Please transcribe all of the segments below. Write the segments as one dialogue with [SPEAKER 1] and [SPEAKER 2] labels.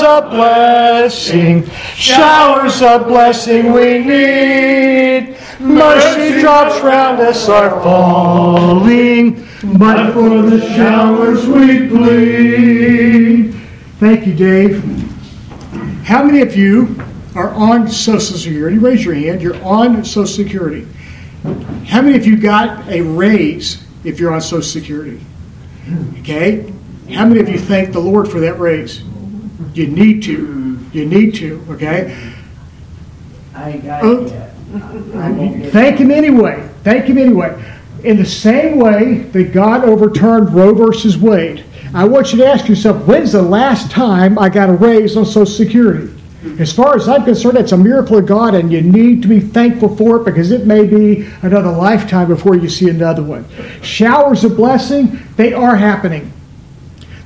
[SPEAKER 1] Showers of blessing, showers of blessing we need. Mercy drops round us are falling, but for the showers we plead.
[SPEAKER 2] Thank you, Dave. How many of you are on Social Security? Raise your hand. You're on Social Security. How many of you got a raise if you're on Social Security? Okay? How many of you thank the Lord for that raise? You need to. You need to, okay?
[SPEAKER 3] I ain't got
[SPEAKER 2] Oh.
[SPEAKER 3] it yet. I won't get
[SPEAKER 2] Thank Him anyway. Thank Him anyway. In the same way that God overturned Roe versus Wade, I want you to ask yourself when's the last time I got a raise on Social Security? As far as I'm concerned, it's a miracle of God, and you need to be thankful for it because it may be another lifetime before you see another one. Showers of blessing, they are happening.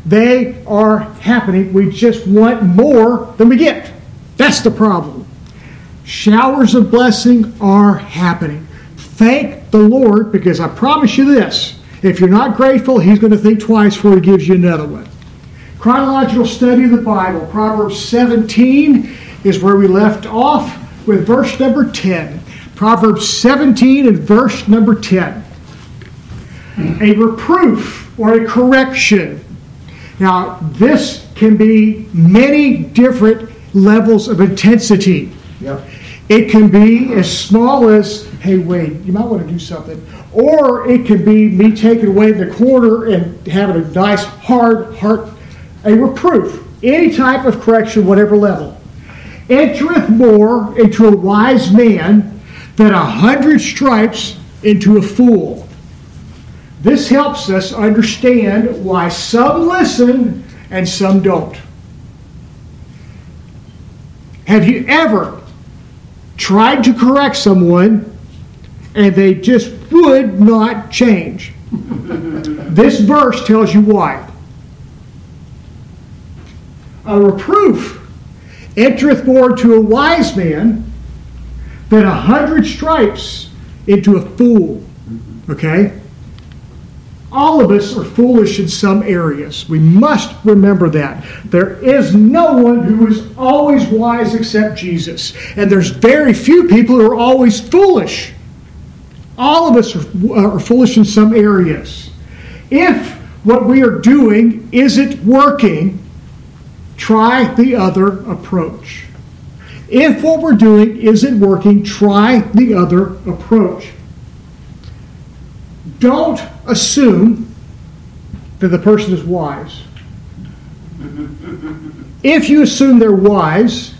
[SPEAKER 2] They are happening. We just want more than we get. That's the problem. Showers of blessing are happening. Thank the Lord because I promise you this if you're not grateful, He's going to think twice before He gives you another one. Chronological study of the Bible, Proverbs 17 is where we left off with verse number 10. Proverbs 17 and verse number 10. A reproof or a correction. Now, this can be many different levels of intensity.
[SPEAKER 3] Yep.
[SPEAKER 2] It can be as small as, hey, Wade, you might want to do something. Or it can be me taking away the corner and having a nice, hard heart, a reproof. Any type of correction, whatever level. Entereth more into a wise man than a hundred stripes into a fool. This helps us understand why some listen and some don't. Have you ever tried to correct someone and they just would not change? this verse tells you why. A reproof entereth more to a wise man than a hundred stripes into a fool. Okay? All of us are foolish in some areas. We must remember that. There is no one who is always wise except Jesus. And there's very few people who are always foolish. All of us are, are foolish in some areas. If what we are doing isn't working, try the other approach. If what we're doing isn't working, try the other approach. Don't assume that the person is wise. If you assume they're wise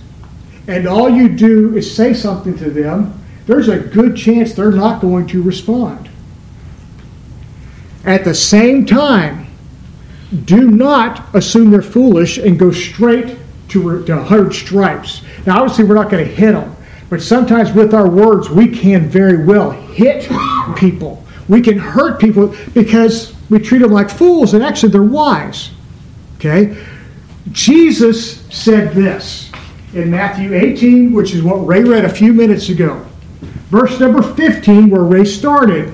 [SPEAKER 2] and all you do is say something to them, there's a good chance they're not going to respond. At the same time, do not assume they're foolish and go straight to, to 100 stripes. Now, obviously, we're not going to hit them, but sometimes with our words, we can very well hit people. We can hurt people because we treat them like fools, and actually, they're wise. Okay? Jesus said this in Matthew 18, which is what Ray read a few minutes ago. Verse number 15, where Ray started.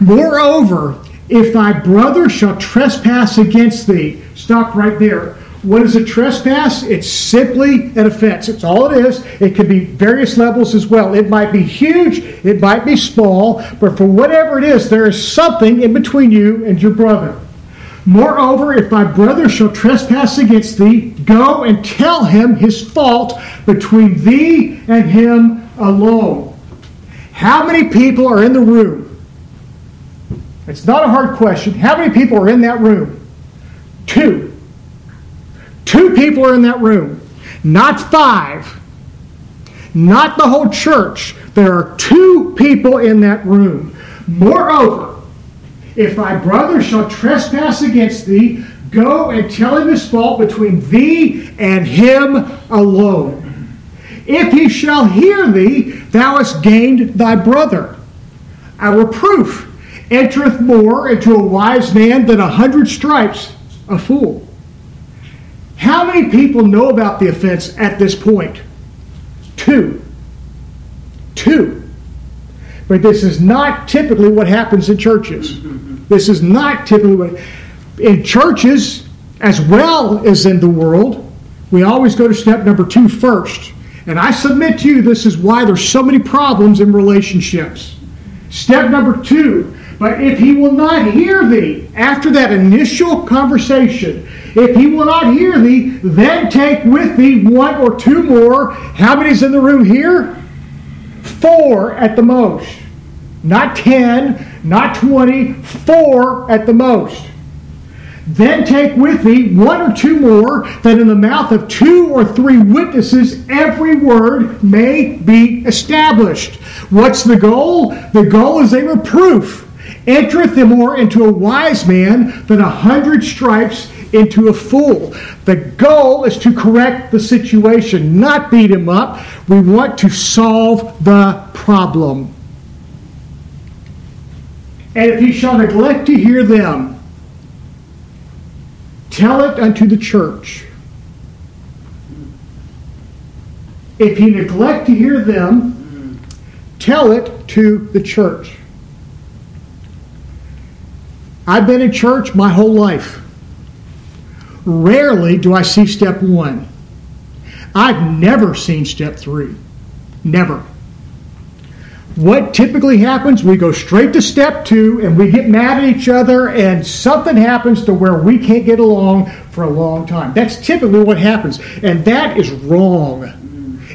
[SPEAKER 2] Moreover, if thy brother shall trespass against thee, stop right there. What is a trespass? It's simply an offense. It's all it is. It can be various levels as well. It might be huge, it might be small, but for whatever it is, there is something in between you and your brother. Moreover, if thy brother shall trespass against thee, go and tell him his fault between thee and him alone. How many people are in the room? It's not a hard question. How many people are in that room? Two. Two people are in that room, not five, not the whole church. There are two people in that room. Moreover, if thy brother shall trespass against thee, go and tell him his fault between thee and him alone. If he shall hear thee, thou hast gained thy brother. A reproof entereth more into a wise man than a hundred stripes a fool. How many people know about the offense at this point? Two. Two. But this is not typically what happens in churches. This is not typically what. In churches, as well as in the world, we always go to step number two first. And I submit to you, this is why there's so many problems in relationships. Step number two, but if he will not hear thee after that initial conversation, if he will not hear thee, then take with thee one or two more. How many's in the room here? Four at the most. Not ten, not twenty, four at the most. Then take with thee one or two more, that in the mouth of two or three witnesses every word may be established. What's the goal? The goal is a reproof. Entereth the more into a wise man than a hundred stripes into a fool. The goal is to correct the situation, not beat him up. We want to solve the problem. And if he shall neglect to hear them, tell it unto the church. If he neglect to hear them, tell it to the church. I've been in church my whole life. Rarely do I see step one. I've never seen step three. Never. What typically happens, we go straight to step two and we get mad at each other, and something happens to where we can't get along for a long time. That's typically what happens, and that is wrong.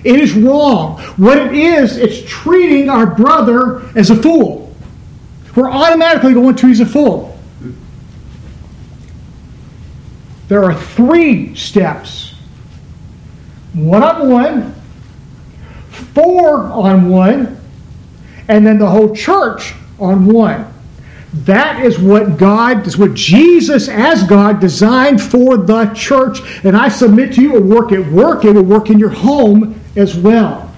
[SPEAKER 2] It is wrong. What it is, it's treating our brother as a fool. We're automatically going to he's a fool. There are three steps one on one, four on one, and then the whole church on one. That is what God, is what Jesus as God designed for the church. And I submit to you, it will work at work, it will work in your home as well.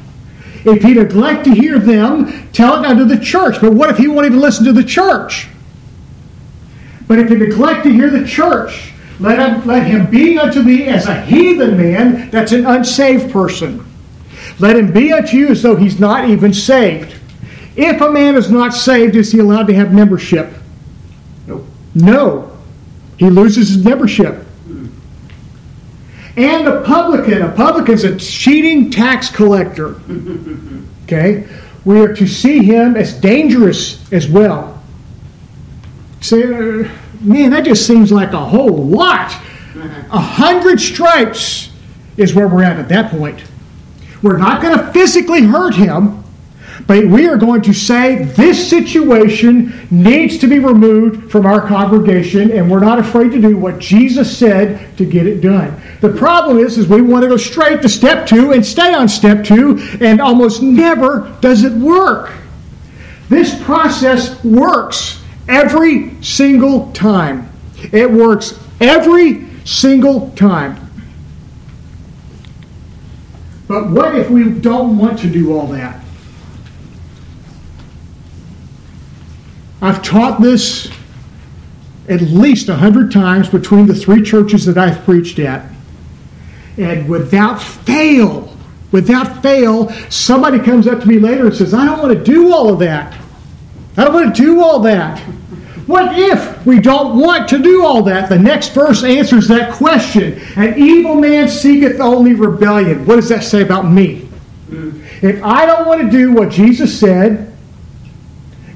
[SPEAKER 2] If he neglect to hear them, tell it unto the church. But what if he won't even listen to the church? But if he neglect to hear the church, let him, let him be unto thee as a heathen man, that's an unsaved person. Let him be unto you as though he's not even saved. If a man is not saved, is he allowed to have membership?
[SPEAKER 3] Nope.
[SPEAKER 2] No. He loses his membership. And a publican. A publican's a cheating tax collector. Okay? We are to see him as dangerous as well. Say, uh, man, that just seems like a whole lot. A hundred stripes is where we're at at that point. We're not going to physically hurt him, but we are going to say this situation needs to be removed from our congregation, and we're not afraid to do what Jesus said to get it done. The problem is, is we want to go straight to step two and stay on step two, and almost never does it work. This process works every single time. It works every single time. But what if we don't want to do all that? I've taught this at least a hundred times between the three churches that I've preached at. And without fail, without fail, somebody comes up to me later and says, I don't want to do all of that. I don't want to do all that. What if we don't want to do all that? The next verse answers that question. An evil man seeketh only rebellion. What does that say about me? If I don't want to do what Jesus said,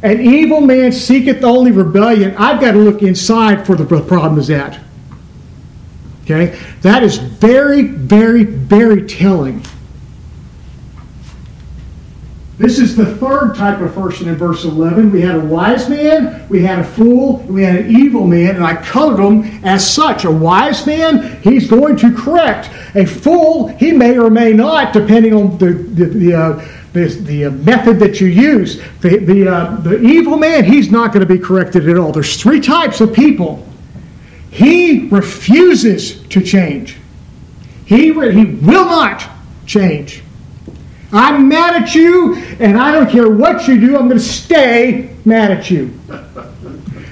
[SPEAKER 2] an evil man seeketh only rebellion, I've got to look inside for the problem is at. Okay? That is very, very, very telling. This is the third type of person in verse 11. We had a wise man, we had a fool, and we had an evil man, and I colored them as such. A wise man, he's going to correct. A fool, he may or may not, depending on the, the, the uh, the, the method that you use. The, the, uh, the evil man, he's not going to be corrected at all. There's three types of people. He refuses to change. He, re- he will not change. I'm mad at you, and I don't care what you do, I'm going to stay mad at you.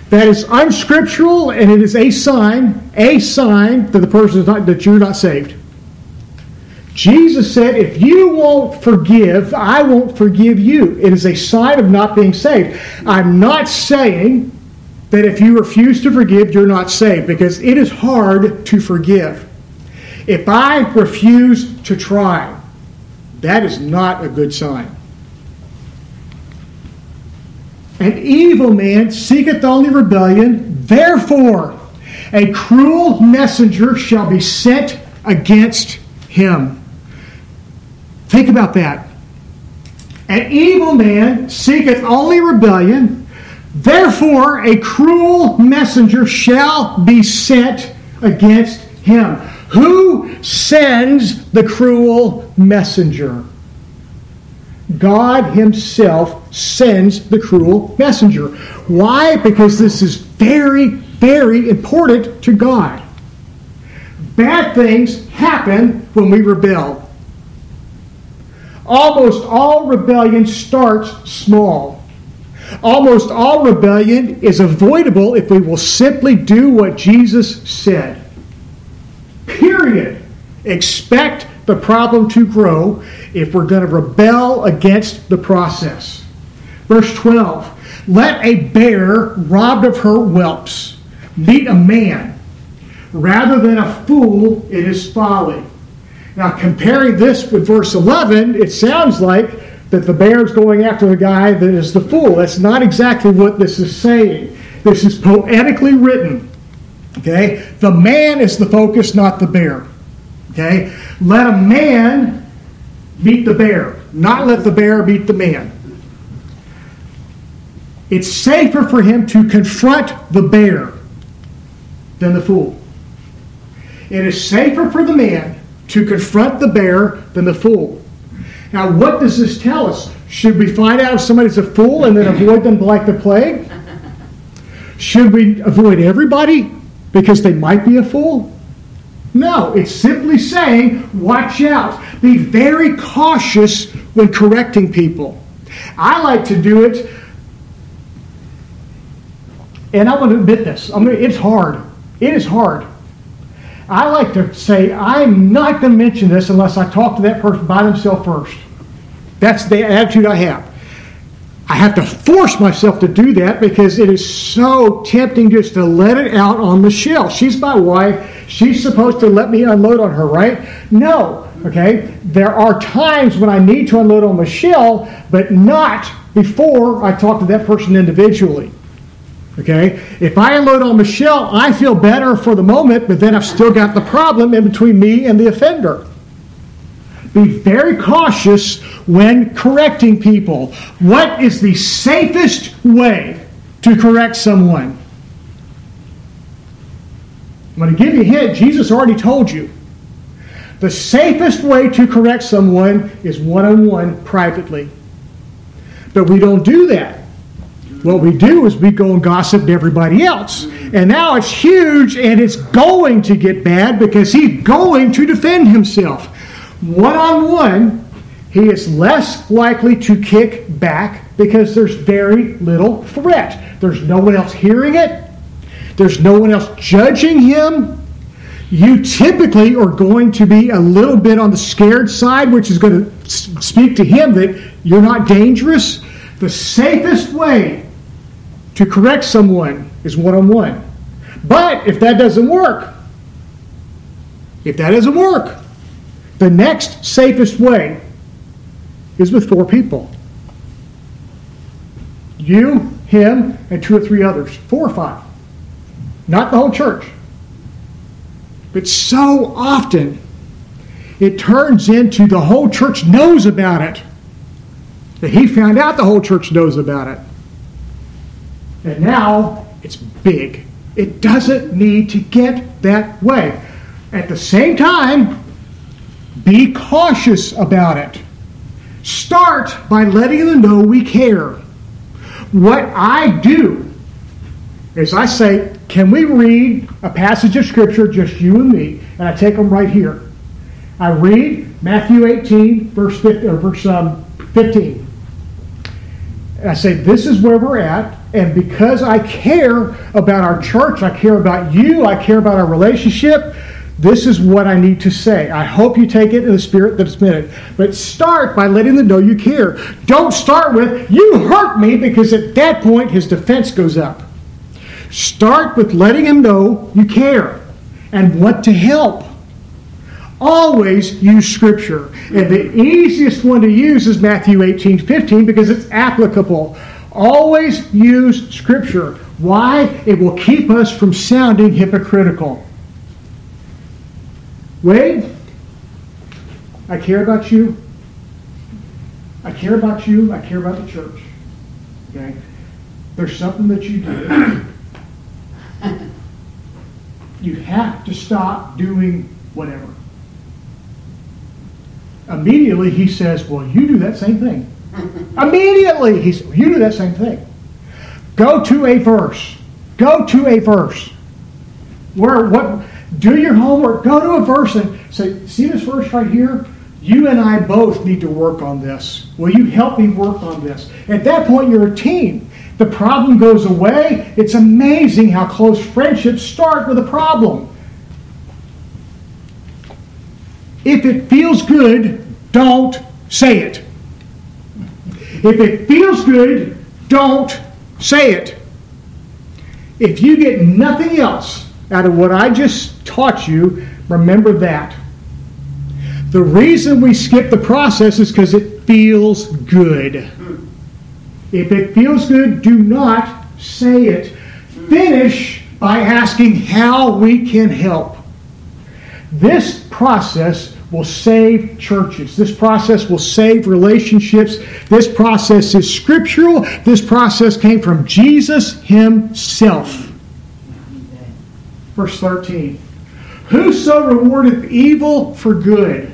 [SPEAKER 2] That is unscriptural, and it is a sign, a sign that the person is not, that you're not saved. Jesus said, If you won't forgive, I won't forgive you. It is a sign of not being saved. I'm not saying that if you refuse to forgive, you're not saved, because it is hard to forgive. If I refuse to try, that is not a good sign. An evil man seeketh only rebellion, therefore a cruel messenger shall be sent against him. Think about that. An evil man seeketh only rebellion, therefore a cruel messenger shall be sent against him. Who sends the cruel messenger? God Himself sends the cruel messenger. Why? Because this is very, very important to God. Bad things happen when we rebel. Almost all rebellion starts small. Almost all rebellion is avoidable if we will simply do what Jesus said. Period. Expect the problem to grow if we're going to rebel against the process. Verse 12 Let a bear robbed of her whelps meet a man rather than a fool in his folly. Now, comparing this with verse 11, it sounds like that the bear is going after the guy that is the fool. That's not exactly what this is saying. This is poetically written. Okay? The man is the focus, not the bear. Okay? Let a man meet the bear, not let the bear meet the man. It's safer for him to confront the bear than the fool. It is safer for the man to confront the bear than the fool. Now, what does this tell us? Should we find out if somebody's a fool and then avoid them like the plague? Should we avoid everybody because they might be a fool? No, it's simply saying, watch out. Be very cautious when correcting people. I like to do it, and I want to admit this. I mean, it's hard. It is hard. I like to say, I'm not going to mention this unless I talk to that person by themselves first. That's the attitude I have. I have to force myself to do that because it is so tempting just to let it out on Michelle. She's my wife. She's supposed to let me unload on her, right? No. Okay? There are times when I need to unload on Michelle, but not before I talk to that person individually. Okay? If I unload on Michelle, I feel better for the moment, but then I've still got the problem in between me and the offender. Be very cautious when correcting people. What is the safest way to correct someone? I'm going to give you a hint. Jesus already told you. The safest way to correct someone is one on one privately. But we don't do that. What we do is we go and gossip to everybody else. And now it's huge and it's going to get bad because he's going to defend himself one on one, he is less likely to kick back because there's very little threat. There's no one else hearing it, there's no one else judging him. You typically are going to be a little bit on the scared side, which is going to speak to him that you're not dangerous. The safest way to correct someone is one on one. But if that doesn't work, if that doesn't work, the next safest way is with four people you, him, and two or three others. Four or five. Not the whole church. But so often, it turns into the whole church knows about it. That he found out the whole church knows about it. And now it's big. It doesn't need to get that way. At the same time, be cautious about it. Start by letting them know we care. What I do is I say, Can we read a passage of Scripture, just you and me? And I take them right here. I read Matthew 18, verse 15. Or verse, um, 15. And I say, This is where we're at. And because I care about our church, I care about you, I care about our relationship, this is what I need to say. I hope you take it in the spirit that it's meant. But start by letting them know you care. Don't start with, you hurt me, because at that point his defense goes up. Start with letting him know you care and want to help. always use Scripture. And the easiest one to use is Matthew 18 15 because it's applicable. Always use Scripture. Why? It will keep us from sounding hypocritical. Wade, I care about you. I care about you. I care about the church. Okay? There's something that you do. You have to stop doing whatever. Immediately he says, Well, you do that same thing. Immediately he says, You do that same thing. Go to a verse. Go to a verse. Where what do your homework, go to a verse and say, see this verse right here? You and I both need to work on this. Will you help me work on this? At that point, you're a team. The problem goes away. It's amazing how close friendships start with a problem. If it feels good, don't say it. If it feels good, don't say it. If you get nothing else out of what I just taught you, remember that. The reason we skip the process is because it feels good. If it feels good, do not say it. Finish by asking how we can help. This process will save churches. This process will save relationships. This process is scriptural. This process came from Jesus himself. Verse 13 Whoso rewardeth evil for good,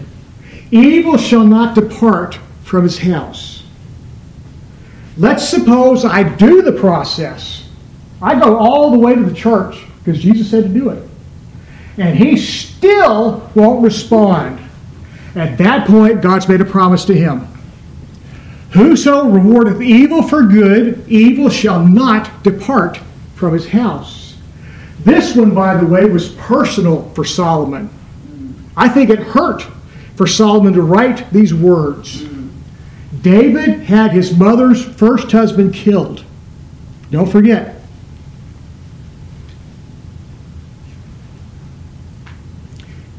[SPEAKER 2] evil shall not depart from his house. Let's suppose I do the process. I go all the way to the church because Jesus said to do it. And he still won't respond. At that point, God's made a promise to him. Whoso rewardeth evil for good, evil shall not depart from his house. This one, by the way, was personal for Solomon. I think it hurt for Solomon to write these words. David had his mother's first husband killed. Don't forget.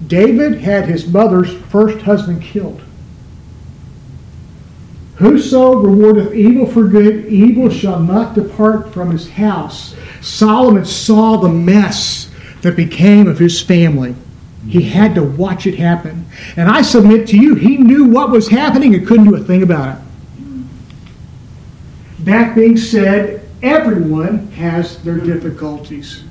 [SPEAKER 2] David had his mother's first husband killed. Whoso rewardeth evil for good, evil shall not depart from his house. Solomon saw the mess that became of his family. He had to watch it happen. And I submit to you, he knew what was happening and couldn't do a thing about it. That being said, everyone has their difficulties.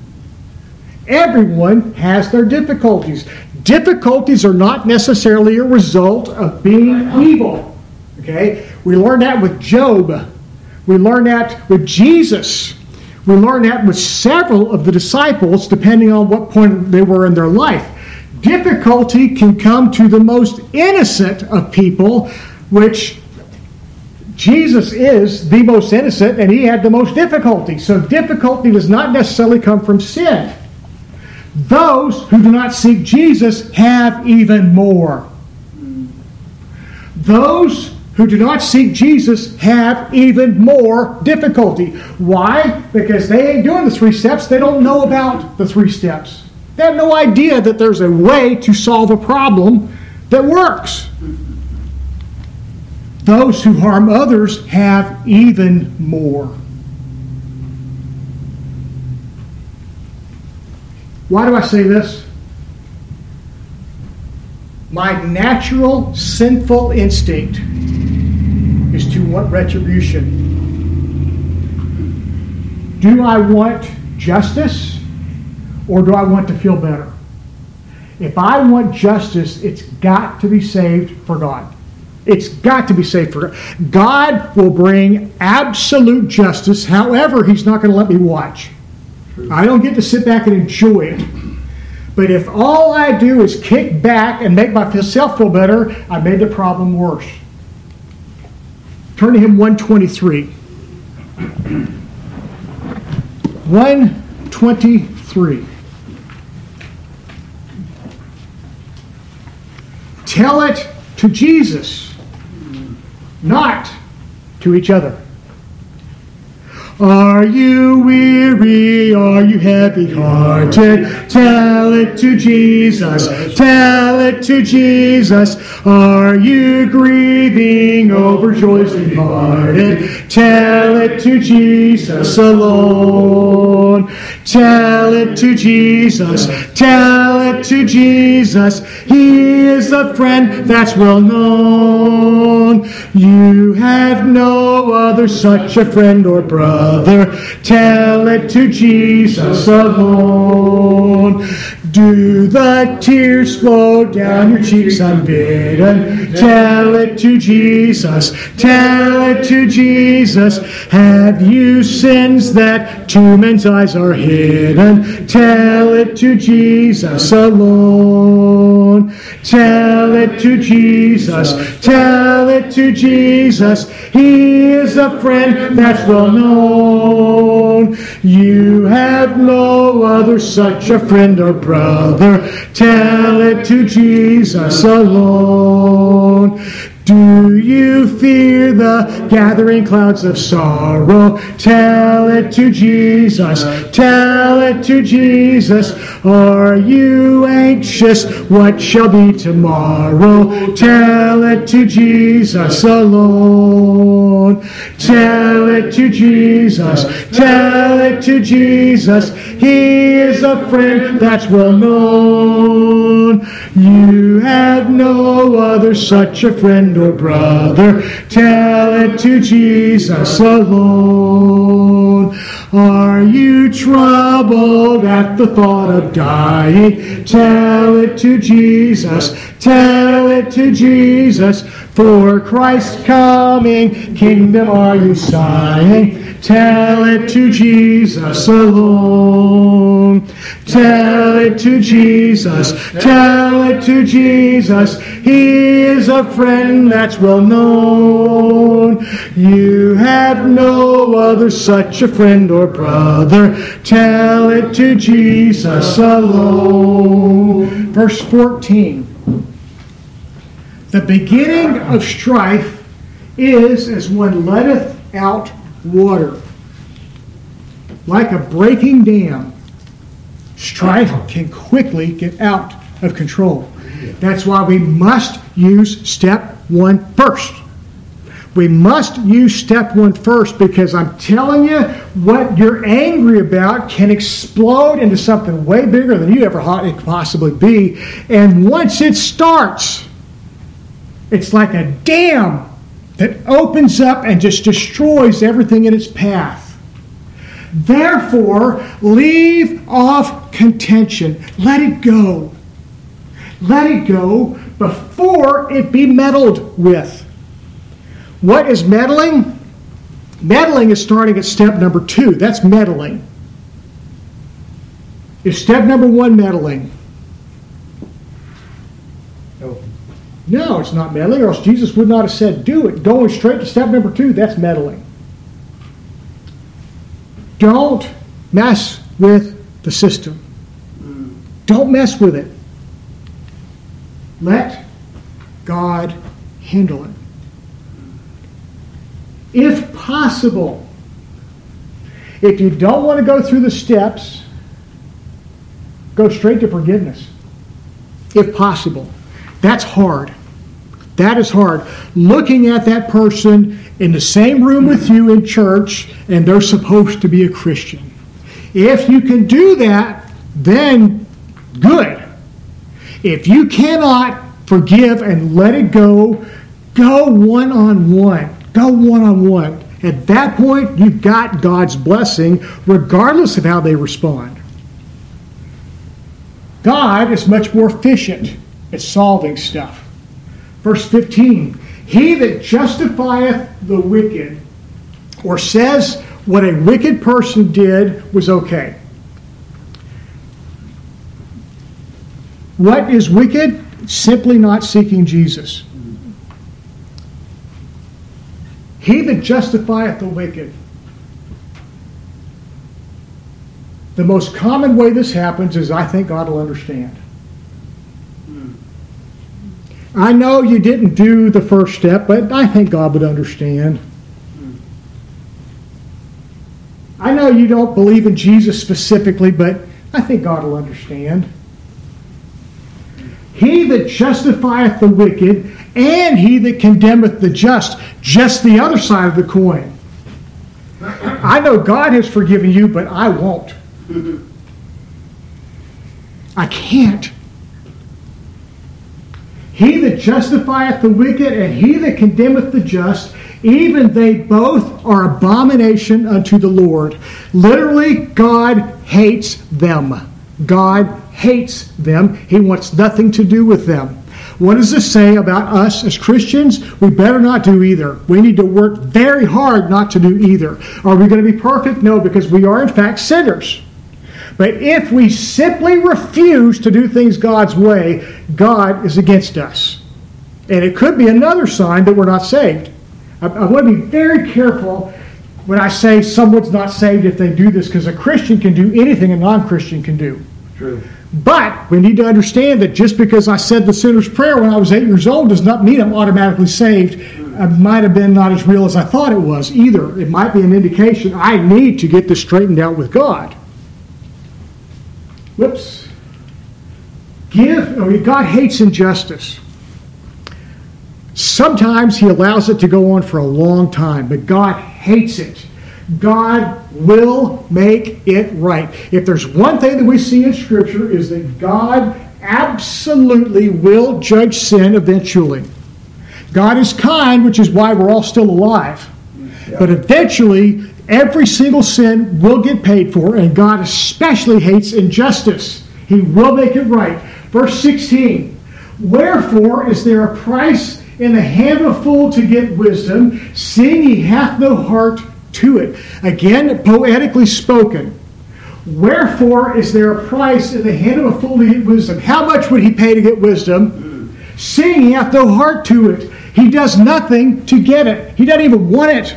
[SPEAKER 2] Everyone has their difficulties. Difficulties are not necessarily a result of being evil. Okay? We learn that with Job. We learn that with Jesus. We learn that with several of the disciples, depending on what point they were in their life. Difficulty can come to the most innocent of people, which Jesus is the most innocent and he had the most difficulty. So difficulty does not necessarily come from sin. Those who do not seek Jesus have even more. Those who do not seek Jesus have even more difficulty. Why? Because they ain't doing the three steps. They don't know about the three steps. They have no idea that there's a way to solve a problem that works. Those who harm others have even more. Why do I say this? My natural sinful instinct is to want retribution. Do I want justice or do I want to feel better? If I want justice, it's got to be saved for God. It's got to be saved for God. God will bring absolute justice. However, He's not going to let me watch. I don't get to sit back and enjoy it. But if all I do is kick back and make myself feel better, I made the problem worse. Turn to hymn 123. 123. Tell it to Jesus, not to each other. Are you weary? Are you heavy hearted? Tell it to Jesus. Tell it to Jesus. Are you grieving over joys departed? Tell it to Jesus alone. Tell it to Jesus. Tell to Jesus. He is a friend that's well known. You have no other such a friend or brother. Tell it to Jesus alone. Do the tears flow down your cheeks unbidden? Tell it to Jesus. Tell it to Jesus. Have you sins that to men's eyes are hidden? Tell it to Jesus alone. Tell it to Jesus. Tell it to Jesus. He is a friend that's well known. You have no other such a friend or brother. Tell it to Jesus alone. Do you fear the gathering clouds of sorrow? Tell it to Jesus. Tell it to Jesus. Are you anxious? What shall be tomorrow? Tell it to Jesus alone. Tell it to Jesus. Tell it to Jesus. He is a friend that's well known. You have no other such a friend or brother. Tell it to Jesus alone. Are you troubled at the thought of dying? Tell it to Jesus. Tell it to Jesus. For Christ's coming kingdom are you sighing? Tell it to Jesus alone. Tell it to Jesus. Tell it to Jesus. He is a friend that's well known. You have no other such a friend or brother. Tell it to Jesus alone. Verse 14. The beginning of strife is as one letteth out water. Like a breaking dam, strife uh-huh. can quickly get out of control. That's why we must use step one first. We must use step one first because I'm telling you, what you're angry about can explode into something way bigger than you ever thought it could possibly be. And once it starts, it's like a dam that opens up and just destroys everything in its path. Therefore, leave off contention. Let it go. Let it go before it be meddled with. What is meddling? Meddling is starting at step number two. That's meddling. Is step number one meddling?
[SPEAKER 1] No.
[SPEAKER 2] No, it's not meddling, or else Jesus would not have said, do it. Going straight to step number two, that's meddling. Don't mess with the system. Don't mess with it. Let God handle it. If possible, if you don't want to go through the steps, go straight to forgiveness. If possible. That's hard. That is hard. Looking at that person in the same room with you in church and they're supposed to be a Christian. If you can do that, then good. If you cannot forgive and let it go, go one on one. Go one on one. At that point, you've got God's blessing, regardless of how they respond. God is much more efficient at solving stuff. Verse 15 He that justifieth the wicked, or says what a wicked person did was okay. What is wicked? Simply not seeking Jesus. He that justifieth the wicked. The most common way this happens is I think God will understand. I know you didn't do the first step, but I think God would understand. I know you don't believe in Jesus specifically, but I think God will understand. He that justifieth the wicked and he that condemneth the just, just the other side of the coin. I know God has forgiven you, but I won't. I can't. He that justifieth the wicked and he that condemneth the just, even they both are abomination unto the Lord. Literally, God hates them. God hates them. He wants nothing to do with them. What does this say about us as Christians? We better not do either. We need to work very hard not to do either. Are we going to be perfect? No, because we are in fact sinners. But if we simply refuse to do things God's way, God is against us. And it could be another sign that we're not saved. I, I want to be very careful when I say someone's not saved if they do this, because a Christian can do anything a non Christian can do.
[SPEAKER 1] True.
[SPEAKER 2] But we need to understand that just because I said the sinner's prayer when I was eight years old does not mean I'm automatically saved. It might have been not as real as I thought it was either. It might be an indication I need to get this straightened out with God. Whoops. Give, God hates injustice. Sometimes He allows it to go on for a long time, but God hates it. God will make it right. If there's one thing that we see in Scripture is that God absolutely will judge sin eventually. God is kind, which is why we're all still alive. But eventually, every single sin will get paid for, and God especially hates injustice. He will make it right. Verse 16 Wherefore is there a price in the hand of a fool to get wisdom, seeing he hath no heart to it. Again, poetically spoken. Wherefore is there a price in the hand of a fool to get wisdom? How much would he pay to get wisdom? Seeing he hath no heart to it. He does nothing to get it. He doesn't even want it.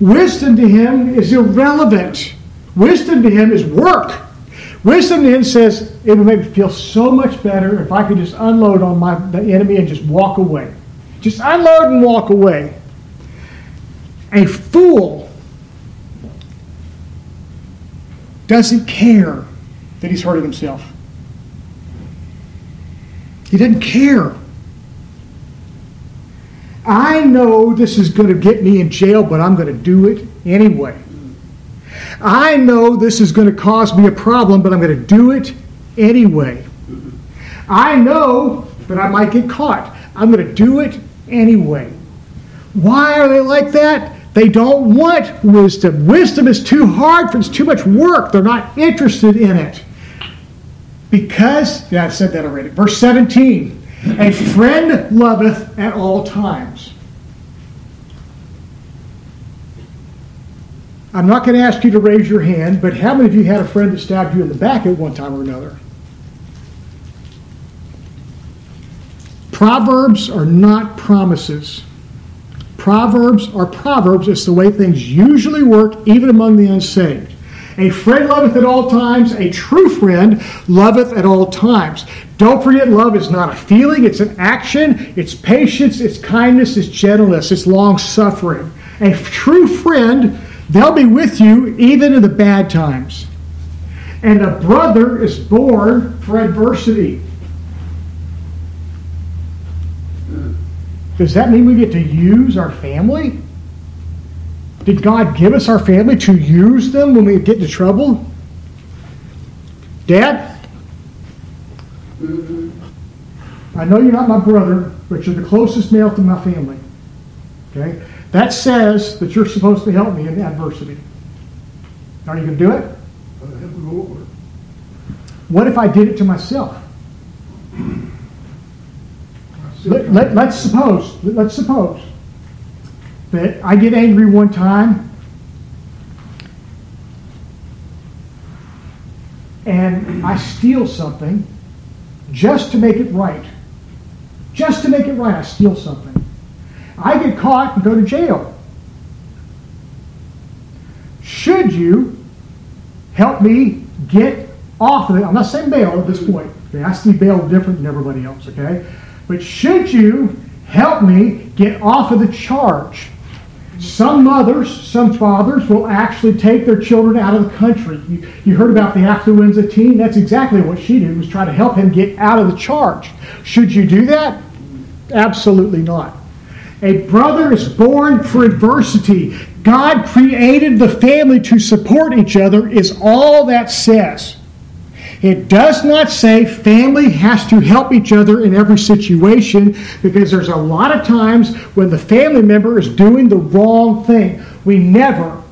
[SPEAKER 2] Wisdom to him is irrelevant. Wisdom to him is work. Wisdom him says, it would make me feel so much better if I could just unload on my the enemy and just walk away. Just unload and walk away. A fool doesn't care that he's hurting himself. He doesn't care. I know this is going to get me in jail, but I'm going to do it anyway. I know this is going to cause me a problem, but I'm going to do it anyway. I know that I might get caught. I'm going to do it anyway. Why are they like that? They don't want wisdom. Wisdom is too hard for it's too much work. They're not interested in it. Because, yeah, I said that already. Verse 17 A friend loveth at all times. I'm not going to ask you to raise your hand, but how many of you had a friend that stabbed you in the back at one time or another? Proverbs are not promises. Proverbs are proverbs. It's the way things usually work, even among the unsaved. A friend loveth at all times. A true friend loveth at all times. Don't forget, love is not a feeling, it's an action. It's patience, it's kindness, it's gentleness, it's long suffering. A true friend, they'll be with you even in the bad times. And a brother is born for adversity. Does that mean we get to use our family? Did God give us our family to use them when we get into trouble? Dad? I know you're not my brother, but you're the closest male to my family. Okay? That says that you're supposed to help me in adversity. Are you going to do it? What if I did it to myself? Let, let, let's suppose, let's suppose that I get angry one time and I steal something just to make it right. Just to make it right, I steal something. I get caught and go to jail. Should you help me get off of it? I'm not saying bail at this point. Okay? I see bail different than everybody else, okay? But should you help me get off of the charge? Some mothers, some fathers will actually take their children out of the country. You, you, heard about the affluenza teen? That's exactly what she did, was try to help him get out of the charge. Should you do that? Absolutely not. A brother is born for adversity. God created the family to support each other, is all that says. It does not say family has to help each other in every situation because there's a lot of times when the family member is doing the wrong thing. We never,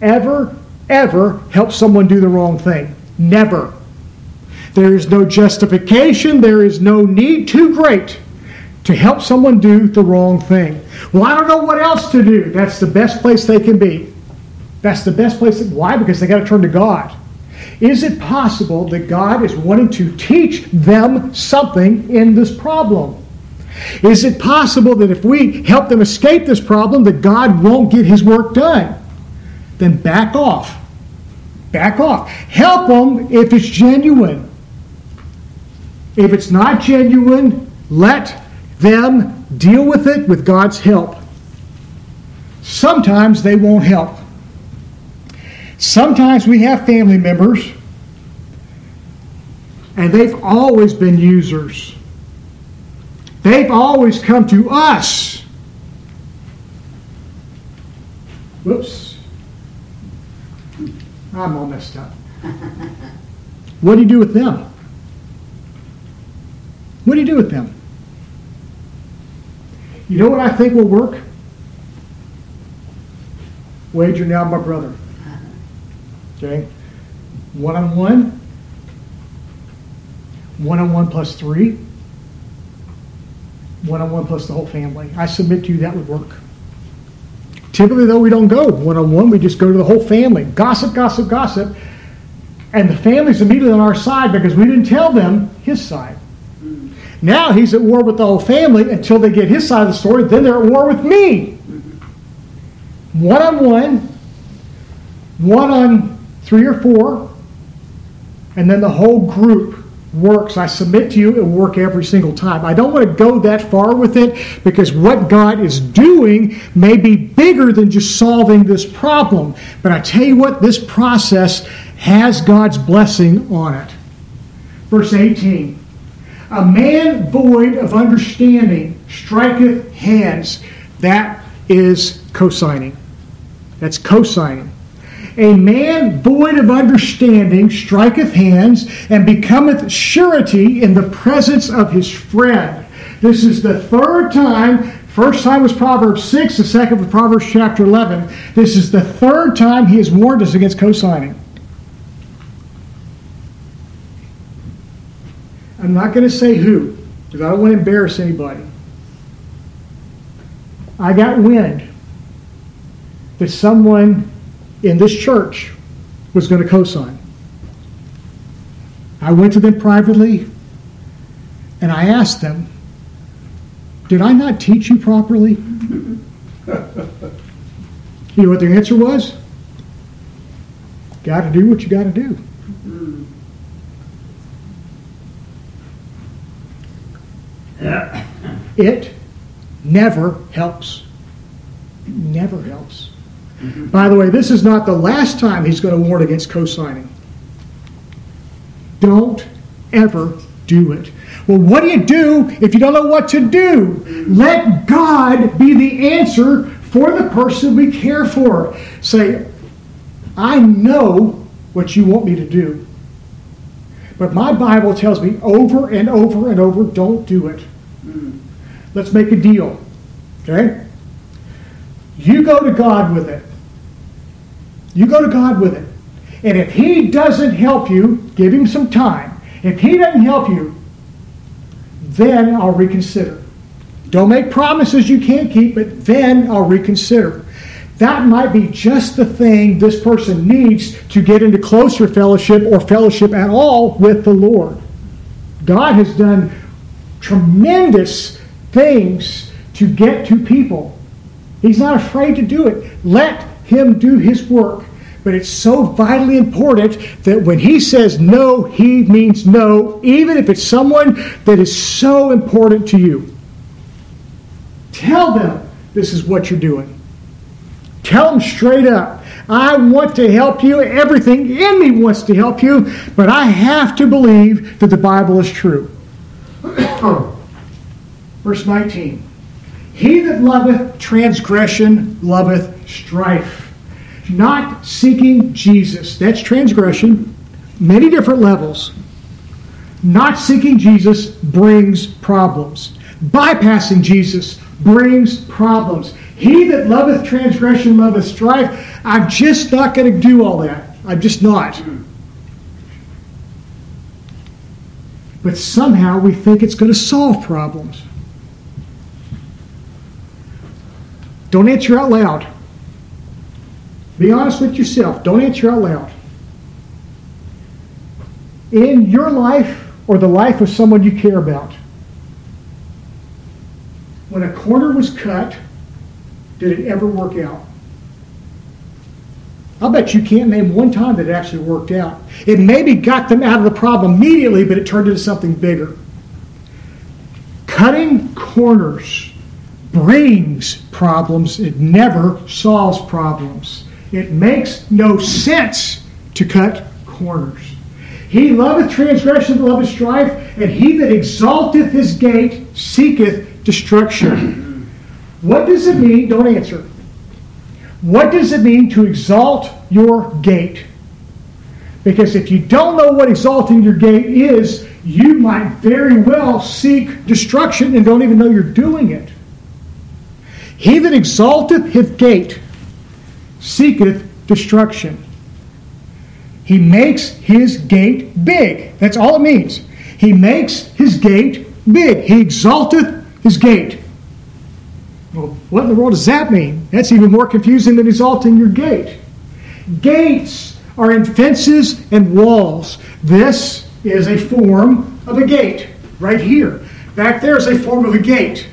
[SPEAKER 2] ever, ever help someone do the wrong thing. Never. There is no justification, there is no need too great to help someone do the wrong thing. Well, I don't know what else to do. That's the best place they can be. That's the best place. Why? Because they got to turn to God. Is it possible that God is wanting to teach them something in this problem? Is it possible that if we help them escape this problem, that God won't get his work done? Then back off. Back off. Help them if it's genuine. If it's not genuine, let them deal with it with God's help. Sometimes they won't help. Sometimes we have family members, and they've always been users. They've always come to us. Whoops. I'm all messed up. What do you do with them? What do you do with them? You know what I think will work? Wager now my brother. Okay? One on one. One on one plus three. One on one plus the whole family. I submit to you that would work. Typically, though, we don't go one on one. We just go to the whole family. Gossip, gossip, gossip. And the family's immediately on our side because we didn't tell them his side. Now he's at war with the whole family until they get his side of the story. Then they're at war with me. One on one, one on three or four, and then the whole group works. I submit to you, it will work every single time. I don't want to go that far with it because what God is doing may be bigger than just solving this problem. But I tell you what, this process has God's blessing on it. Verse 18 A man void of understanding striketh hands. That is co-signing. That's co-signing. A man void of understanding striketh hands and becometh surety in the presence of his friend. This is the third time. First time was Proverbs 6, the second was Proverbs chapter 11. This is the third time he has warned us against co I'm not going to say who, because I don't want to embarrass anybody. I got wind that someone in this church was going to co-sign. I went to them privately and I asked them, Did I not teach you properly? you know what their answer was? Got to do what you got to do. It never helps. never helps. Mm-hmm. By the way, this is not the last time he's going to warn against co signing. Don't ever do it. Well, what do you do if you don't know what to do? Let God be the answer for the person we care for. Say, I know what you want me to do. But my Bible tells me over and over and over don't do it. Let's make a deal. Okay? You go to God with it. You go to God with it. And if He doesn't help you, give Him some time. If He doesn't help you, then I'll reconsider. Don't make promises you can't keep, but then I'll reconsider. That might be just the thing this person needs to get into closer fellowship or fellowship at all with the Lord. God has done tremendous things to get to people. He's not afraid to do it. Let him do his work. But it's so vitally important that when he says no, he means no, even if it's someone that is so important to you. Tell them this is what you're doing. Tell them straight up. I want to help you. Everything in me wants to help you, but I have to believe that the Bible is true. Verse 19 He that loveth transgression loveth strife. Not seeking Jesus. That's transgression. Many different levels. Not seeking Jesus brings problems. Bypassing Jesus brings problems. He that loveth transgression loveth strife. I'm just not going to do all that. I'm just not. But somehow we think it's going to solve problems. Don't answer out loud. Be honest with yourself. Don't answer out loud. In your life or the life of someone you care about, when a corner was cut, did it ever work out? I'll bet you can't name one time that it actually worked out. It maybe got them out of the problem immediately, but it turned into something bigger. Cutting corners brings problems, it never solves problems. It makes no sense to cut corners. He loveth transgression, loveth strife, and he that exalteth his gate seeketh destruction. What does it mean? Don't answer. What does it mean to exalt your gate? Because if you don't know what exalting your gate is, you might very well seek destruction and don't even know you're doing it. He that exalteth his gate seeketh destruction. He makes his gate big. That's all it means. He makes his gate big. He exalteth his gate. Well, what in the world does that mean? That's even more confusing than exalting your gate. Gates are in fences and walls. This is a form of a gate, right here. Back there is a form of a gate.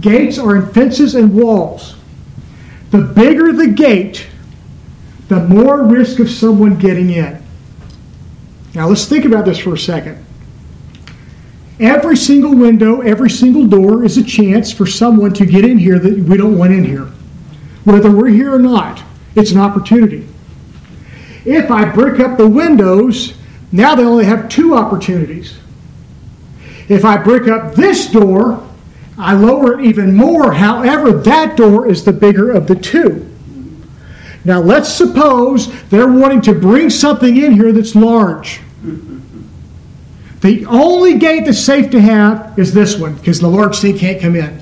[SPEAKER 2] Gates are in fences and walls. The bigger the gate, the more risk of someone getting in. Now let's think about this for a second. Every single window, every single door is a chance for someone to get in here that we don't want in here. Whether we're here or not, it's an opportunity. If I brick up the windows, now they only have two opportunities. If I brick up this door, I lower it even more. However, that door is the bigger of the two. Now, let's suppose they're wanting to bring something in here that's large. The only gate that's safe to have is this one because the large thing can't come in.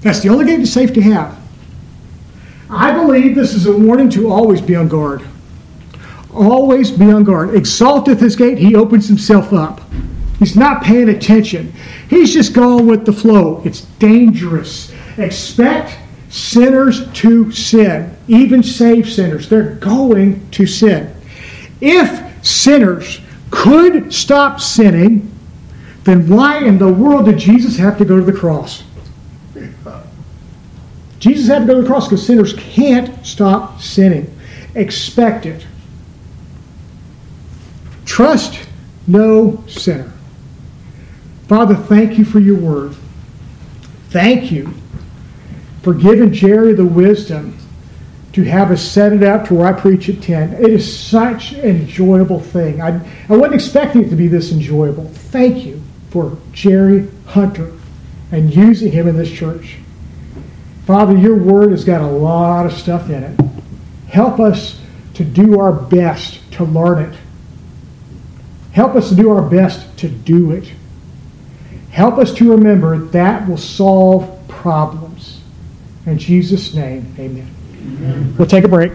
[SPEAKER 2] That's the only gate that's safe to have. I believe this is a warning to always be on guard. Always be on guard. Exalteth his gate, he opens himself up. He's not paying attention. He's just going with the flow. It's dangerous. Expect sinners to sin, even saved sinners. They're going to sin. If sinners could stop sinning, then why in the world did Jesus have to go to the cross? Jesus had to go to the cross because sinners can't stop sinning. Expect it. Trust no sinner. Father, thank you for your word. Thank you for giving Jerry the wisdom to have us set it up to where I preach at 10. It is such an enjoyable thing. I, I wasn't expecting it to be this enjoyable. Thank you for Jerry Hunter and using him in this church. Father, your word has got a lot of stuff in it. Help us to do our best to learn it. Help us to do our best to do it. Help us to remember that will solve problems. In Jesus' name, amen. amen. We'll take a break.